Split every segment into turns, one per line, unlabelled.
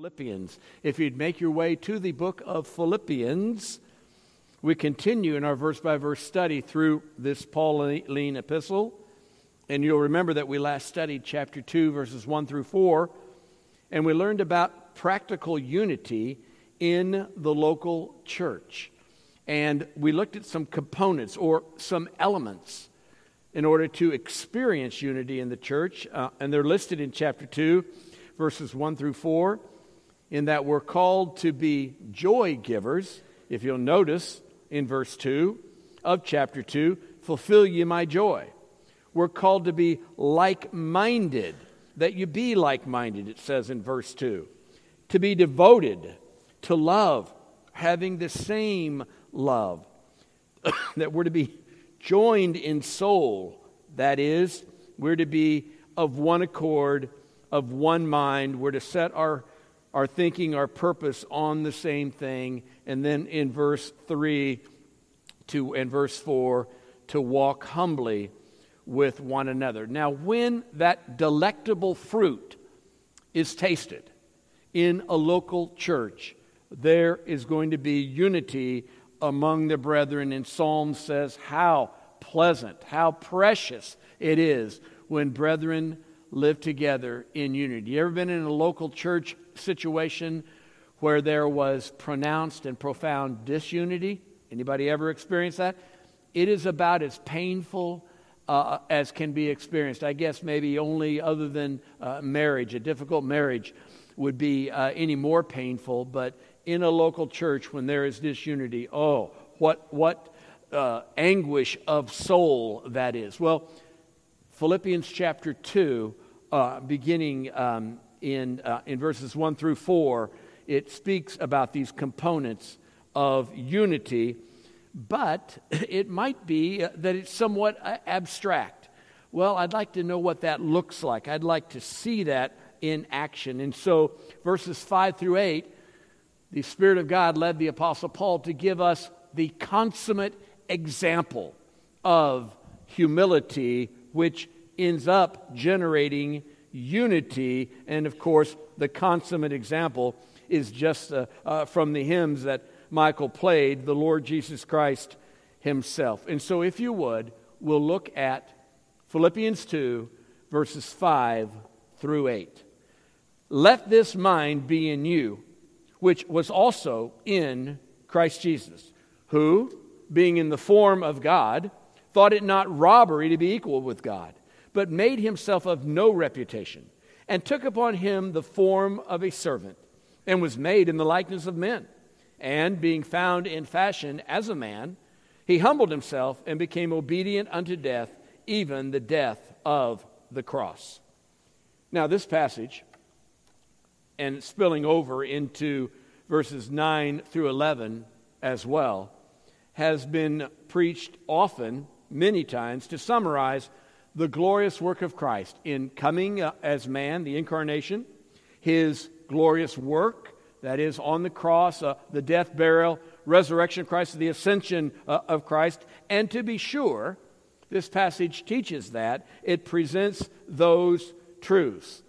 Philippians. If you'd make your way to the book of Philippians, we continue in our verse by verse study through this Pauline epistle. And you'll remember that we last studied chapter 2, verses 1 through 4, and we learned about practical unity in the local church. And we looked at some components or some elements in order to experience unity in the church, uh, and they're listed in chapter 2, verses 1 through 4 in that we're called to be joy givers. If you'll notice in verse 2 of chapter 2, fulfill ye my joy. We're called to be like minded, that you be like minded, it says in verse 2. To be devoted, to love, having the same love. that we're to be joined in soul, that is, we're to be of one accord, of one mind. We're to set our our thinking, our purpose on the same thing. And then in verse 3 to, and verse 4, to walk humbly with one another. Now, when that delectable fruit is tasted in a local church, there is going to be unity among the brethren. And Psalm says, How pleasant, how precious it is when brethren live together in unity. You ever been in a local church situation where there was pronounced and profound disunity? Anybody ever experienced that? It is about as painful uh, as can be experienced. I guess maybe only other than uh, marriage, a difficult marriage would be uh, any more painful. But in a local church, when there is disunity, oh, what what uh, anguish of soul that is. Well, Philippians chapter two, uh, beginning um, in, uh, in verses 1 through 4, it speaks about these components of unity, but it might be uh, that it's somewhat uh, abstract. Well, I'd like to know what that looks like. I'd like to see that in action. And so, verses 5 through 8, the Spirit of God led the Apostle Paul to give us the consummate example of humility, which ends up generating unity. And of course, the consummate example is just uh, uh, from the hymns that Michael played, the Lord Jesus Christ himself. And so, if you would, we'll look at Philippians 2, verses 5 through 8. Let this mind be in you, which was also in Christ Jesus, who, being in the form of God, thought it not robbery to be equal with God but made himself of no reputation, and took upon him the form of a servant, and was made in the likeness of men. And being found in fashion as a man, he humbled himself and became obedient unto death, even the death of the cross. Now, this passage, and spilling over into verses 9 through 11 as well, has been preached often, many times, to summarize the glorious work of Christ in coming uh, as man, the incarnation, his glorious work, that is, on the cross, uh, the death, burial, resurrection of Christ, the ascension uh, of Christ. And to be sure, this passage teaches that, it presents those truths.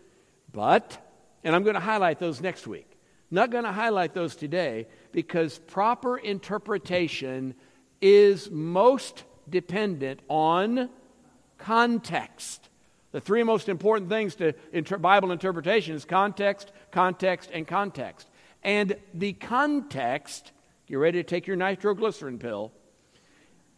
But, and I'm going to highlight those next week, not going to highlight those today because proper interpretation is most dependent on context. The three most important things to inter- Bible interpretation is context, context, and context. And the context, you're ready to take your nitroglycerin pill,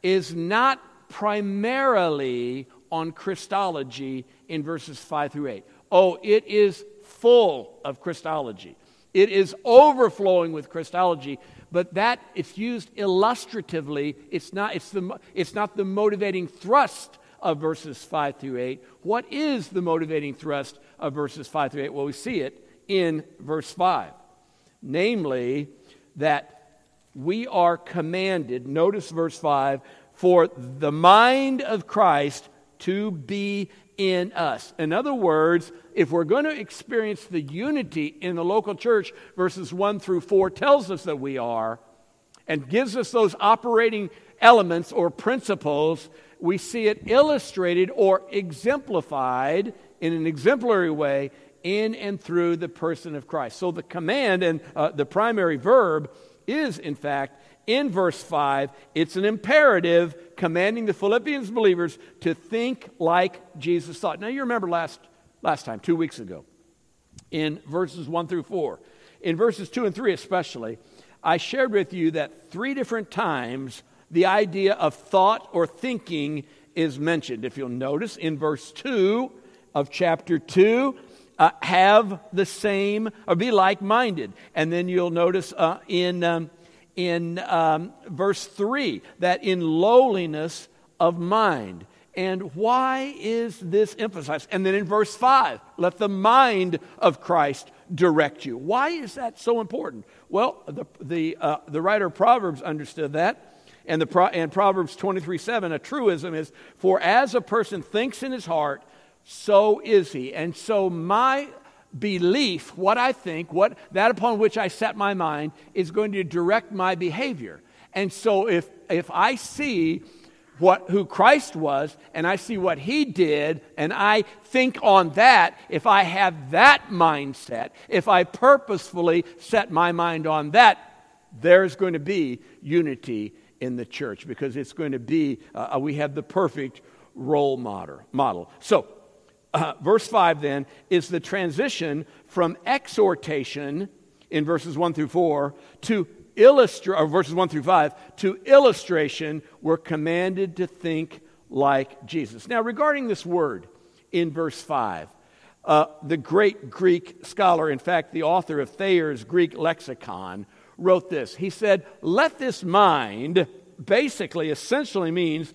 is not primarily on Christology in verses 5 through 8. Oh, it is full of Christology. It is overflowing with Christology, but that it's used illustratively. It's not, it's, the, it's not the motivating thrust of verses 5 through 8. What is the motivating thrust of verses 5 through 8? Well, we see it in verse 5. Namely, that we are commanded, notice verse 5, for the mind of Christ to be in us. In other words, if we're going to experience the unity in the local church, verses 1 through 4 tells us that we are, and gives us those operating elements or principles we see it illustrated or exemplified in an exemplary way in and through the person of Christ. So the command and uh, the primary verb is, in fact, in verse 5, it's an imperative commanding the Philippians believers to think like Jesus thought. Now, you remember last, last time, two weeks ago, in verses 1 through 4. In verses 2 and 3, especially, I shared with you that three different times the idea of thought or thinking is mentioned. If you'll notice in verse 2 of chapter 2, uh, have the same or be like minded. And then you'll notice uh, in, um, in um, verse 3 that in lowliness of mind. And why is this emphasized? And then in verse 5, let the mind of Christ direct you. Why is that so important? Well, the, the, uh, the writer of Proverbs understood that. And, the, and Proverbs 23 7, a truism is, For as a person thinks in his heart, so is he. And so my belief, what I think, what, that upon which I set my mind, is going to direct my behavior. And so if, if I see what, who Christ was and I see what he did and I think on that, if I have that mindset, if I purposefully set my mind on that, there's going to be unity in the church because it's going to be, uh, we have the perfect role model. So, uh, verse 5 then is the transition from exhortation in verses 1 through 4 to illustrate, or verses 1 through 5, to illustration, we're commanded to think like Jesus. Now, regarding this word in verse 5, uh, the great Greek scholar, in fact, the author of Thayer's Greek lexicon, wrote this. He said, Let this mind basically, essentially means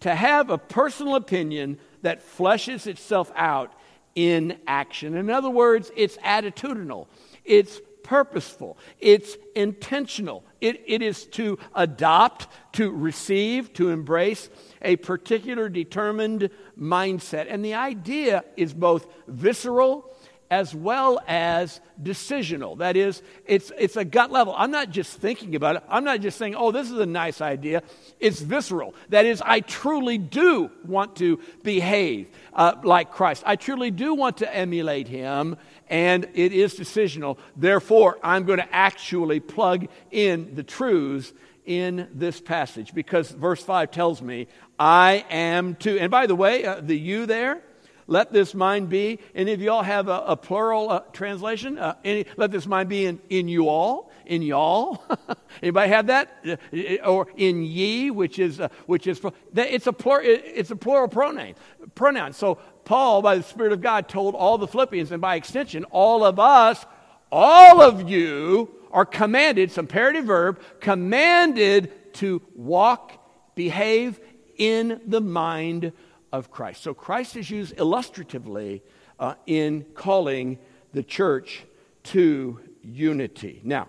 to have a personal opinion that fleshes itself out in action. In other words, it's attitudinal, it's purposeful, it's intentional. It, it is to adopt, to receive, to embrace a particular determined mindset. And the idea is both visceral as well as decisional. That is, it's, it's a gut level. I'm not just thinking about it. I'm not just saying, oh, this is a nice idea. It's visceral. That is, I truly do want to behave uh, like Christ. I truly do want to emulate him, and it is decisional. Therefore, I'm going to actually plug in the truths in this passage because verse 5 tells me, I am too. And by the way, uh, the you there, let this mind be. Any of y'all have a, a plural uh, translation? Uh, any, let this mind be in, in you all, in y'all. Anybody have that? Uh, or in ye, which is uh, which is it's a. It's a plural pronoun. Pronoun. So Paul, by the Spirit of God, told all the Philippians, and by extension, all of us, all of you are commanded. It's imperative verb. Commanded to walk, behave in the mind of Christ. So Christ is used illustratively uh, in calling the church to unity. Now,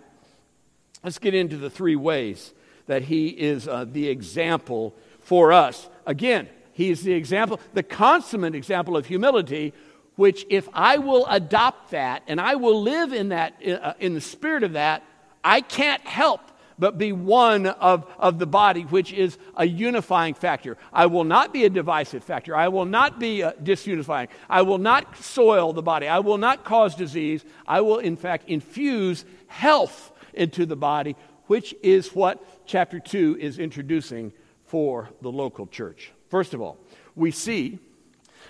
let's get into the three ways that he is uh, the example for us. Again, he is the example, the consummate example of humility, which if I will adopt that and I will live in that, uh, in the spirit of that, I can't help but be one of, of the body, which is a unifying factor. I will not be a divisive factor. I will not be uh, disunifying. I will not soil the body. I will not cause disease. I will, in fact, infuse health into the body, which is what chapter 2 is introducing for the local church. First of all, we see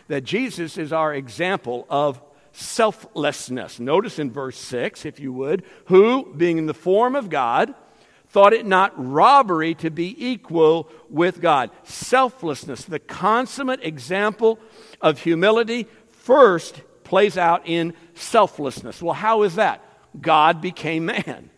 that Jesus is our example of selflessness. Notice in verse 6, if you would, who, being in the form of God, thought it not robbery to be equal with God. Selflessness, the consummate example of humility, first plays out in selflessness. Well, how is that? God became man.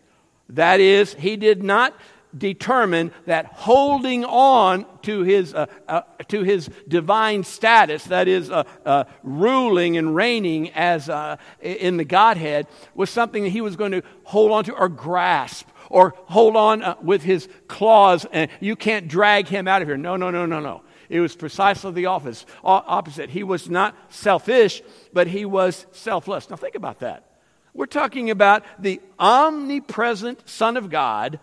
That is, he did not determine that holding on to his, uh, uh, to his divine status, that is, uh, uh ruling and reigning as uh, in the Godhead, was something that he was going to hold on to or grasp or hold on uh, with his claws and you can't drag him out of here. No, no, no, no, no. It was precisely the office, opposite. He was not selfish, but he was selfless. Now, think about that. We're talking about the omnipresent Son of God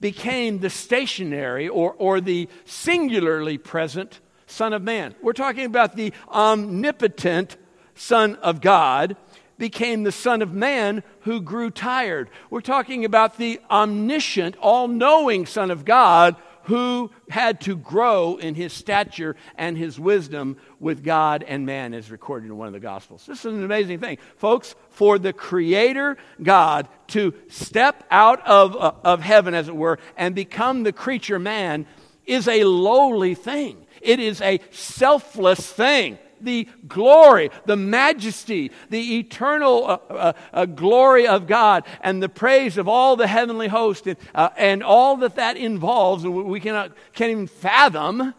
became the stationary or, or the singularly present Son of Man. We're talking about the omnipotent Son of God became the Son of Man who grew tired. We're talking about the omniscient, all knowing Son of God who had to grow in his stature and his wisdom with God and man, as recorded in one of the Gospels. This is an amazing thing. Folks, for the Creator God to step out of, uh, of heaven, as it were, and become the creature man is a lowly thing. It is a selfless thing the glory, the majesty, the eternal uh, uh, uh, glory of God, and the praise of all the heavenly host, and, uh, and all that that involves, we cannot, can't even fathom,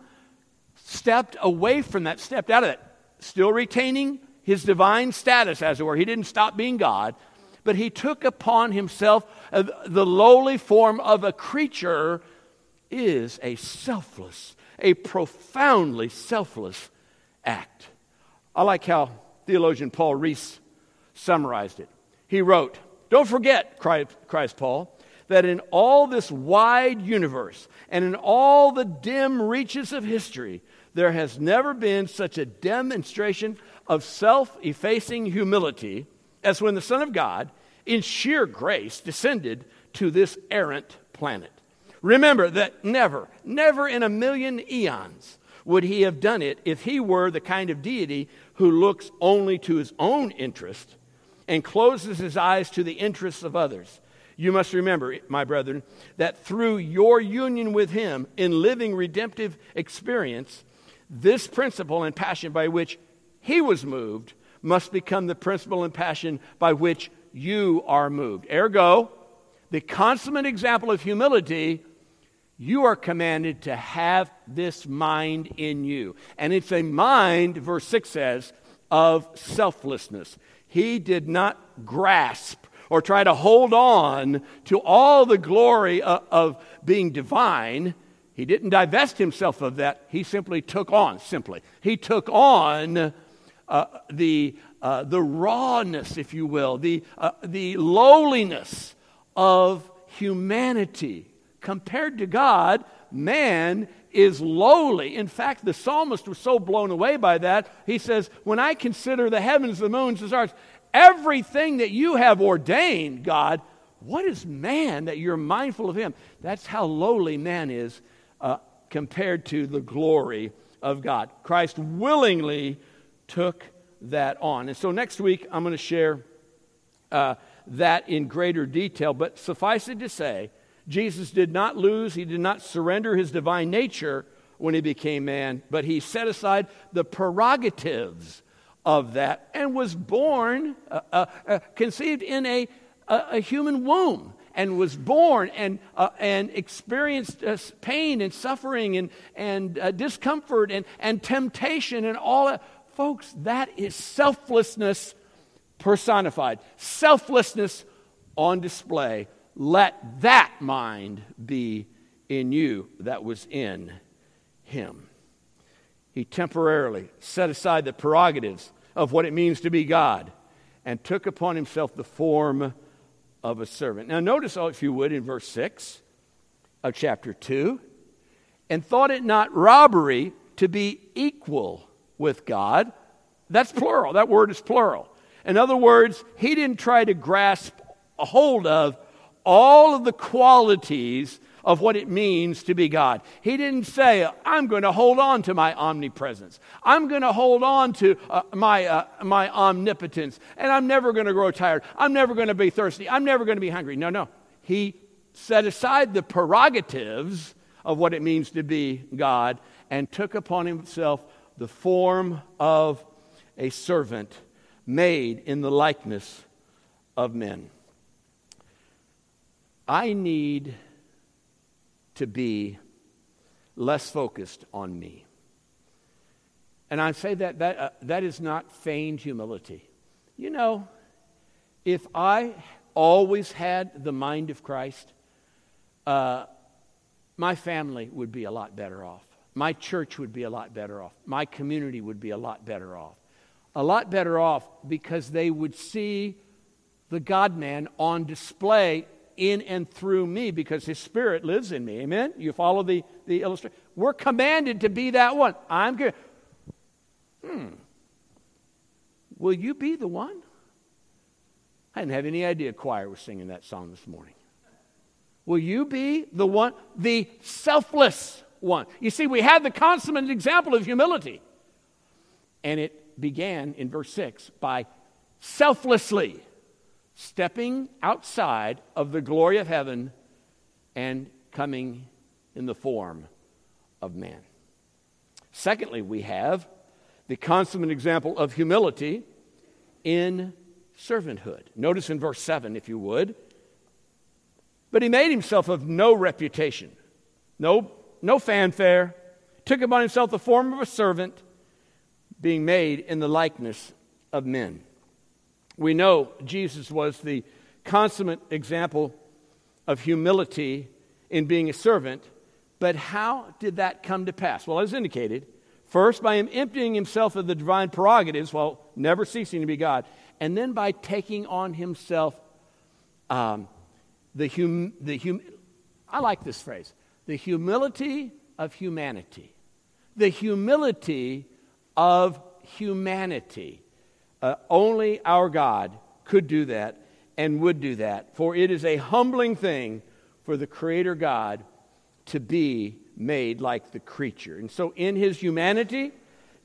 stepped away from that, stepped out of it, still retaining his divine status, as it were. He didn't stop being God, but he took upon himself uh, the lowly form of a creature, is a selfless, a profoundly selfless act. I like how theologian Paul Rees summarized it. He wrote, Don't forget, cries Paul, that in all this wide universe and in all the dim reaches of history, there has never been such a demonstration of self effacing humility as when the Son of God, in sheer grace, descended to this errant planet. Remember that never, never in a million eons would he have done it if he were the kind of deity who looks only to his own interest and closes his eyes to the interests of others? You must remember, my brethren, that through your union with him in living redemptive experience, this principle and passion by which he was moved must become the principle and passion by which you are moved. Ergo, the consummate example of humility you are commanded to have this mind in you. And it's a mind, verse 6 says, of selflessness. He did not grasp or try to hold on to all the glory of, of being divine. He didn't divest himself of that. He simply took on, simply. He took on uh, the, uh, the rawness, if you will, the, uh, the lowliness of humanity compared to God, man is lowly. In fact, the psalmist was so blown away by that, he says, When I consider the heavens, the moons, the stars, everything that you have ordained, God, what is man that you're mindful of him? That's how lowly man is uh, compared to the glory of God. Christ willingly took that on. And so next week, I'm going to share uh, that in greater detail, but suffice it to say, Jesus did not lose, he did not surrender his divine nature when he became man, but he set aside the prerogatives of that and was born, uh, uh, uh, conceived in a, a, human womb and was born and, uh, and experienced uh, pain and suffering and, and uh, discomfort and, and temptation and all that. Folks, that is selflessness personified, selflessness on display let that mind be in you that was in him. He temporarily set aside the prerogatives of what it means to be God and took upon himself the form of a servant. Now, notice, oh, if you would, in verse 6 of chapter 2 and thought it not robbery to be equal with God. That's plural. That word is plural. In other words, he didn't try to grasp a hold of all of the qualities of what it means to be God. He didn't say, I'm going to hold on to my omnipresence. I'm going to hold on to uh, my, uh, my omnipotence. And I'm never going to grow tired. I'm never going to be thirsty. I'm never going to be hungry. No, no. He set aside the prerogatives of what it means to be God and took upon himself the form of a servant made in the likeness of men. I need to be less focused on me. And I say that that, uh, that is not feigned humility. You know, if I always had the mind of Christ, uh, my family would be a lot better off. My church would be a lot better off. My community would be a lot better off. A lot better off because they would see the God man on display in and through me because his spirit lives in me. Amen? You follow the, the illustration? We're commanded to be that one. I'm good. Hmm. Will you be the one? I didn't have any idea choir was singing that song this morning. Will you be the one, the selfless one? You see, we had the consummate example of humility. And it began in verse 6 by selflessly stepping outside of the glory of heaven and coming in the form of man. Secondly, we have the consummate example of humility in servanthood. Notice in verse 7, if you would. But he made himself of no reputation, no, no fanfare, took upon himself the form of a servant, being made in the likeness of men. We know Jesus was the consummate example of humility in being a servant, but how did that come to pass? Well, as indicated, first by him emptying himself of the divine prerogatives while never ceasing to be God, and then by taking on himself um, the, hum, the hum, I like this phrase, the humility of humanity. The humility of humanity. Uh, only our God could do that and would do that, for it is a humbling thing for the Creator God to be made like the creature. And so, in his humanity,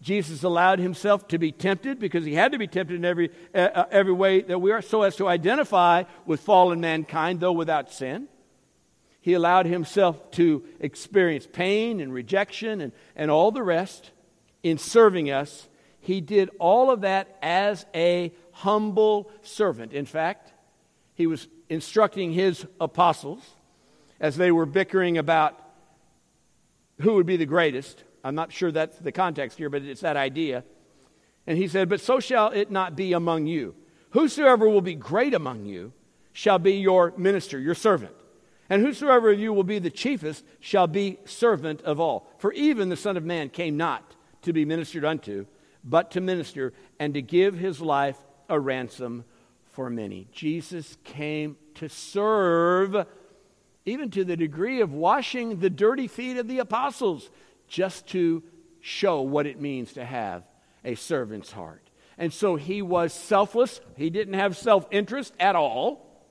Jesus allowed himself to be tempted because he had to be tempted in every, uh, uh, every way that we are, so as to identify with fallen mankind, though without sin. He allowed himself to experience pain and rejection and, and all the rest in serving us he did all of that as a humble servant. In fact, he was instructing his apostles as they were bickering about who would be the greatest. I'm not sure that's the context here, but it's that idea. And he said, But so shall it not be among you. Whosoever will be great among you shall be your minister, your servant. And whosoever of you will be the chiefest shall be servant of all. For even the Son of Man came not to be ministered unto, but to minister and to give his life a ransom for many. Jesus came to serve, even to the degree of washing the dirty feet of the apostles, just to show what it means to have a servant's heart. And so he was selfless. He didn't have self interest at all,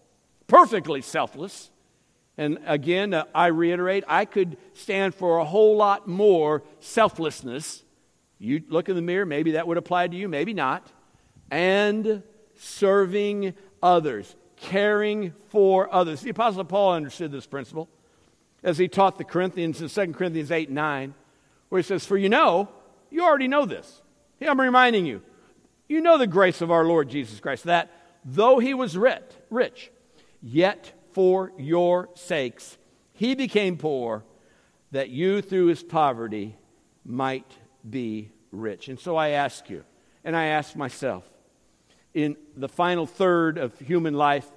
perfectly selfless. And again, uh, I reiterate, I could stand for a whole lot more selflessness you look in the mirror, maybe that would apply to you, maybe not. And serving others, caring for others. The Apostle Paul understood this principle as he taught the Corinthians in 2 Corinthians 8 and 9, where he says, For you know, you already know this. I'm reminding you, you know the grace of our Lord Jesus Christ, that though he was rich, rich, yet for your sakes he became poor, that you through his poverty might be rich. And so I ask you, and I ask myself, in the final third of human life,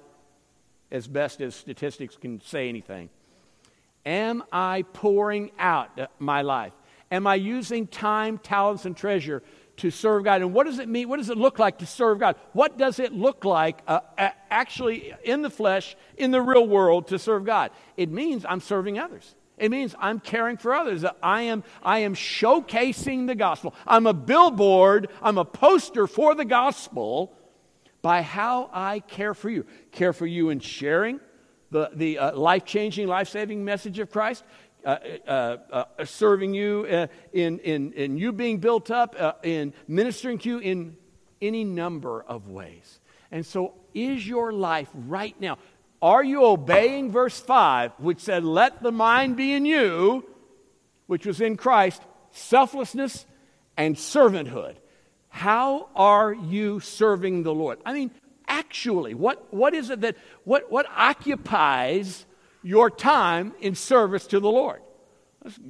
as best as statistics can say anything, am I pouring out my life? Am I using time, talents, and treasure to serve God? And what does it mean? What does it look like to serve God? What does it look like uh, actually in the flesh, in the real world, to serve God? It means I'm serving others. It means I'm caring for others. I am, I am showcasing the gospel. I'm a billboard, I'm a poster for the gospel by how I care for you. Care for you in sharing the, the uh, life changing, life saving message of Christ. Uh, uh, uh, serving you uh, in, in, in you being built up, uh, in ministering to you in any number of ways. And so, is your life right now? Are you obeying verse 5, which said, Let the mind be in you, which was in Christ, selflessness and servanthood? How are you serving the Lord? I mean, actually, what, what is it that, what, what occupies your time in service to the Lord?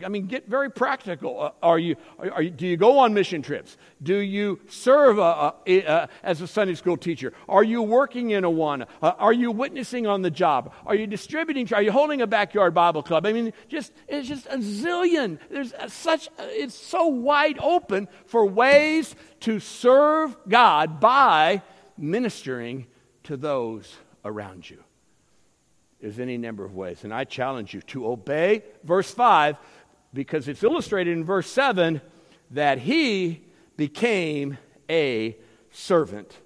I mean, get very practical. Uh, are you, are, you, do you go on mission trips? Do you serve uh, uh, uh, as a Sunday school teacher? Are you working in Awana? Uh, are you witnessing on the job? Are you distributing? Are you holding a backyard Bible club? I mean, just it's just a zillion. There's such it's so wide open for ways to serve God by ministering to those around you. There's any number of ways. And I challenge you to obey verse 5 because it's illustrated in verse 7 that he became a servant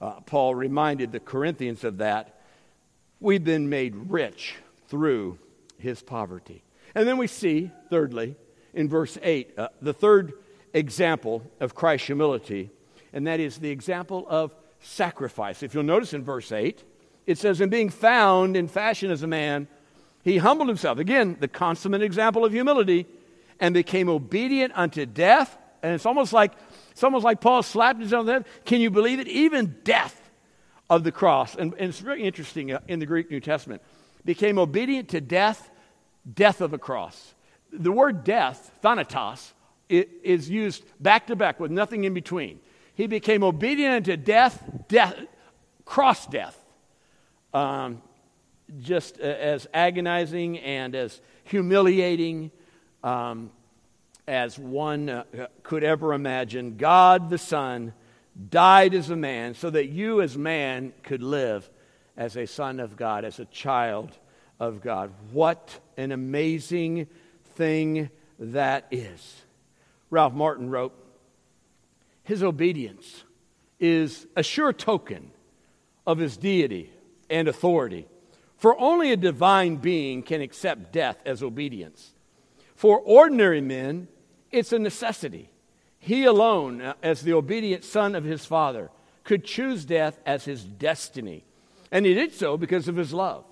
uh, Paul reminded the Corinthians of that. We've been made rich through his poverty. And then we see, thirdly, in verse 8, uh, the third example of Christ's humility, and that is the example of sacrifice. If you'll notice in verse 8, it says, In being found in fashion as a man, he humbled himself. Again, the consummate example of humility, and became obedient unto death. And it's almost like it's almost like Paul slapped himself on the head. Can you believe it? Even death of the cross. And, and it's very interesting uh, in the Greek New Testament. Became obedient to death, death of a cross. The word death, thanatos, is used back to back with nothing in between. He became obedient unto death, death, cross death. Um, just as agonizing and as humiliating um, as one uh, could ever imagine. God the Son died as a man so that you, as man, could live as a son of God, as a child of God. What an amazing thing that is. Ralph Martin wrote His obedience is a sure token of his deity and authority. For only a divine being can accept death as obedience. For ordinary men, it's a necessity. He alone, uh, as the obedient son of his father, could choose death as his destiny. And he did so because of his love.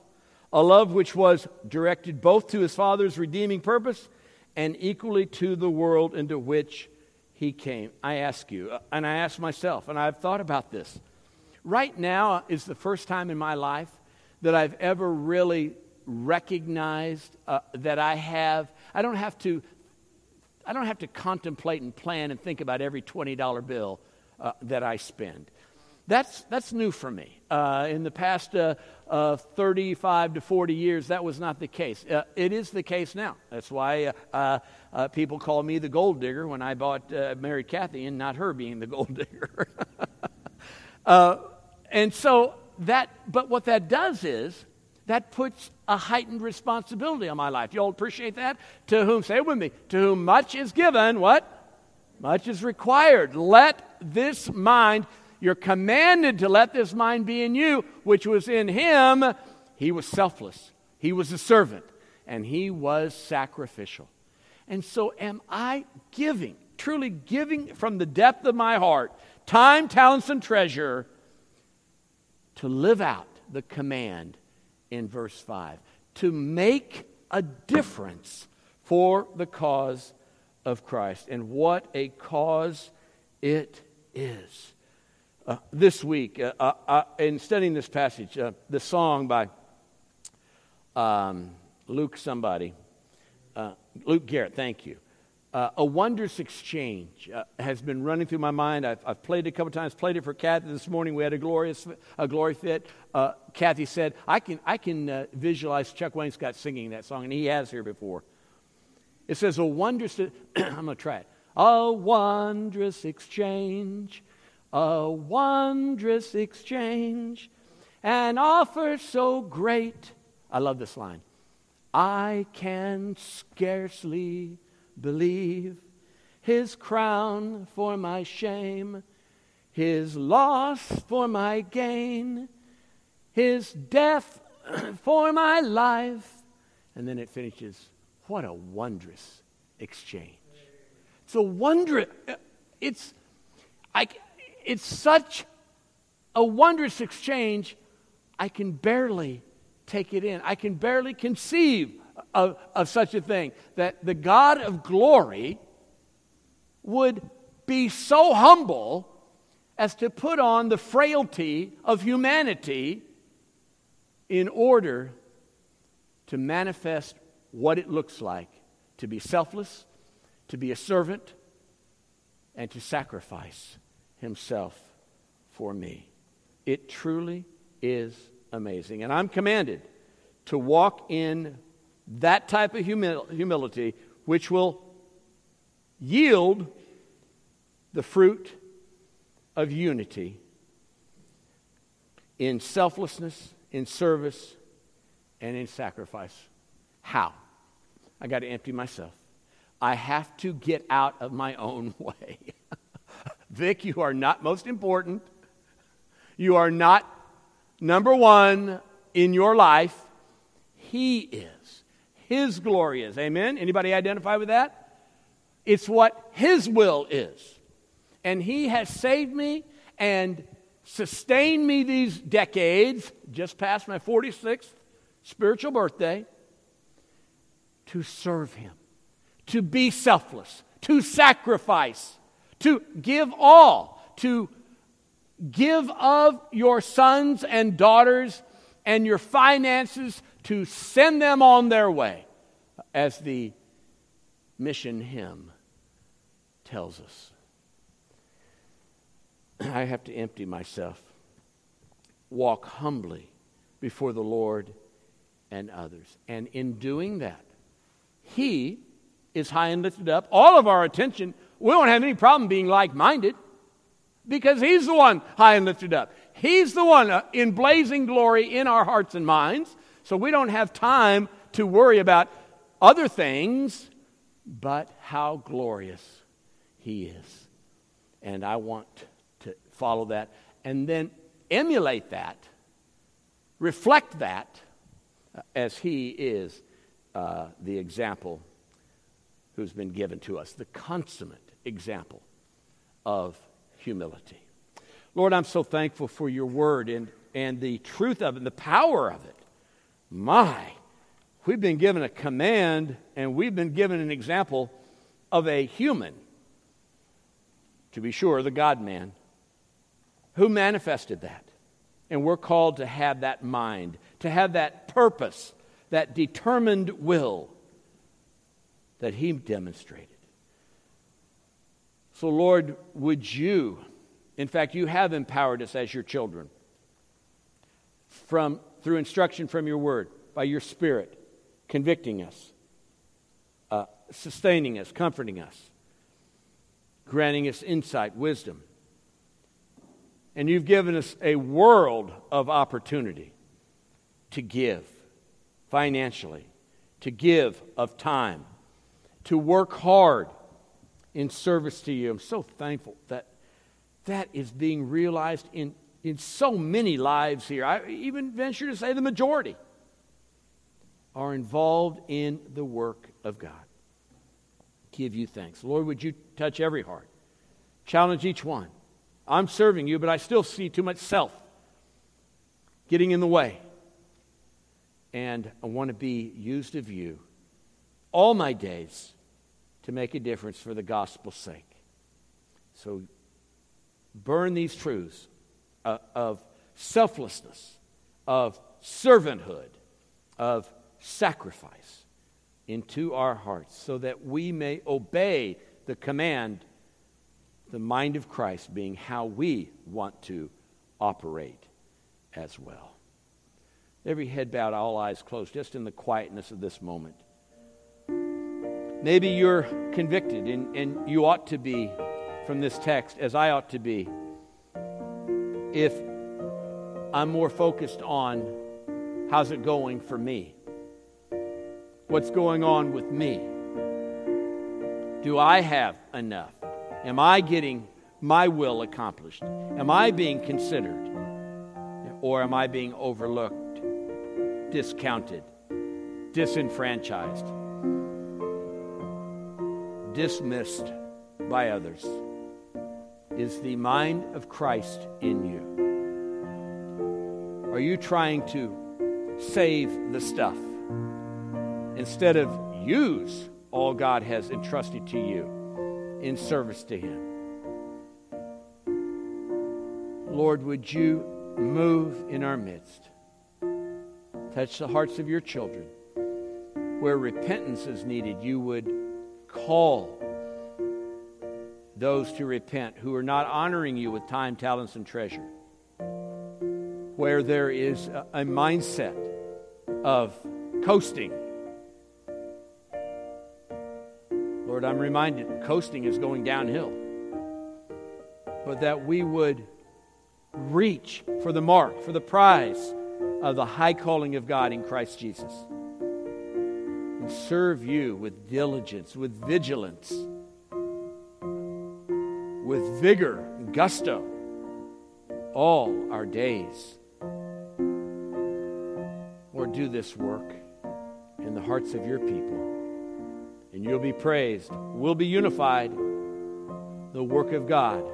A love which was directed both to his father's redeeming purpose and equally to the world into which he came. I ask you, uh, and I ask myself, and I've thought about this. Right now is the first time in my life that I've ever really recognized uh, that I have, I don't have to I don't have to contemplate and plan and think about every $20 bill uh, that I spend. That's, that's new for me. Uh, in the past uh, uh 35 to 40 years, that was not the case. Uh, it is the case now. That's why uh, people call me the gold digger when I bought married Kathy and not her being the gold digger. and so that, but what that does is that puts a heightened responsibility on my life. You all appreciate that? To whom, say it with me, to whom much is given, what? Much is required. Let this mind, you're commanded to let this mind be in you, which was in him. He was selfless, he was a servant, and he was sacrificial. And so, am I giving, truly giving from the depth of my heart, time, talents, and treasure to live out the command in verse 5 to make a difference for the cause of Christ. And what a cause it is. Uh, this week, uh, uh, uh in studying this passage, uh, the song by um, Luke somebody, uh, Luke Garrett, thank you. Uh, a wondrous exchange uh, has been running through my mind. I've, I've, played it a couple times. Played it for Kathy this morning. We had a glorious, a glory fit. Uh, Kathy said, "I can, I can uh, visualize Chuck Wainscott singing that song, and he has here before." It says, "A wondrous." I'm to try it. A wondrous exchange, a wondrous exchange, an offer so great. I love this line. I can scarcely believe. His crown for my shame, his loss for my gain, his death for my life. And then it finishes, what a wondrous exchange. It's a wondrous, it's, I, it's such a wondrous exchange, I can barely take it in. I can barely conceive of, of such a thing that the God of glory would be so humble as to put on the frailty of humanity in order to manifest what it looks like to be selfless, to be a servant, and to sacrifice himself for me. It truly is amazing. And I'm commanded to walk in that type of humil- humility, which will yield the fruit of unity in selflessness, in service, and in sacrifice. How? I got to empty myself. I have to get out of my own way. Vic, you are not most important. You are not number one in your life. He is. His glory is. Amen? Anybody identify with that? It's what His will is. And He has saved me and sustained me these decades, just past my 46th spiritual birthday, to serve Him, to be selfless, to sacrifice, to give all, to give of your sons and daughters and your finances to send them on their way, as the mission hymn tells us. I have to empty myself, walk humbly before the Lord and others. And in doing that, He is high and lifted up. All of our attention, we won't have any problem being like minded because He's the one high and lifted up. He's the one uh, in blazing glory in our hearts and minds. So we don't have time to worry about other things, but how glorious He is. And I want to follow that and then emulate that, reflect that uh, as He is uh, the example who's been given to us, the consummate example of humility. Lord, I'm so thankful for your word and, and the truth of it and the power of it. My, we've been given a command and we've been given an example of a human, to be sure, the God man, who manifested that. And we're called to have that mind, to have that purpose, that determined will that he demonstrated. So, Lord, would you, in fact, you have empowered us as your children from, through instruction from your word, by your spirit, convicting us, uh, sustaining us, comforting us, granting us insight, wisdom. And you've given us a world of opportunity to give financially, to give of time to work hard in service to you. I'm so thankful that that is being realized in, in so many lives here. I even venture to say the majority are involved in the work of God. Give you thanks. Lord, would you touch every heart? Challenge each one. I'm serving you, but I still see too much self getting in the way. And I want to be used of you all my days to make a difference for the gospel's sake. So burn these truths uh, of selflessness, of servanthood, of sacrifice into our hearts so that we may obey the command, the mind of Christ being how we want to operate as well. Every head bowed, all eyes closed, just in the quietness of this moment. Maybe you're convicted and, and you ought to be from this text, as I ought to be, if I'm more focused on how's it going for me? What's going on with me? Do I have enough? Am I getting my will accomplished? Am I being considered? Or am I being overlooked, discounted, disenfranchised? dismissed by others is the mind of Christ in you. Are you trying to save the stuff instead of use all God has entrusted to you in service to Him? Lord, would you move in our midst? Touch the hearts of your children. Where repentance is needed, you would call those to repent who are not honoring you with time, talents, and treasure. Where there is a, mindset of coasting. Lord, I'm reminded coasting is going downhill. But that we would reach for the mark, for the prize of the high calling of God in Christ Jesus And serve you with diligence, with vigilance, with vigor, gusto, all our days. Lord, do this work in the hearts of your people, and you'll be praised. We'll be unified. The work of God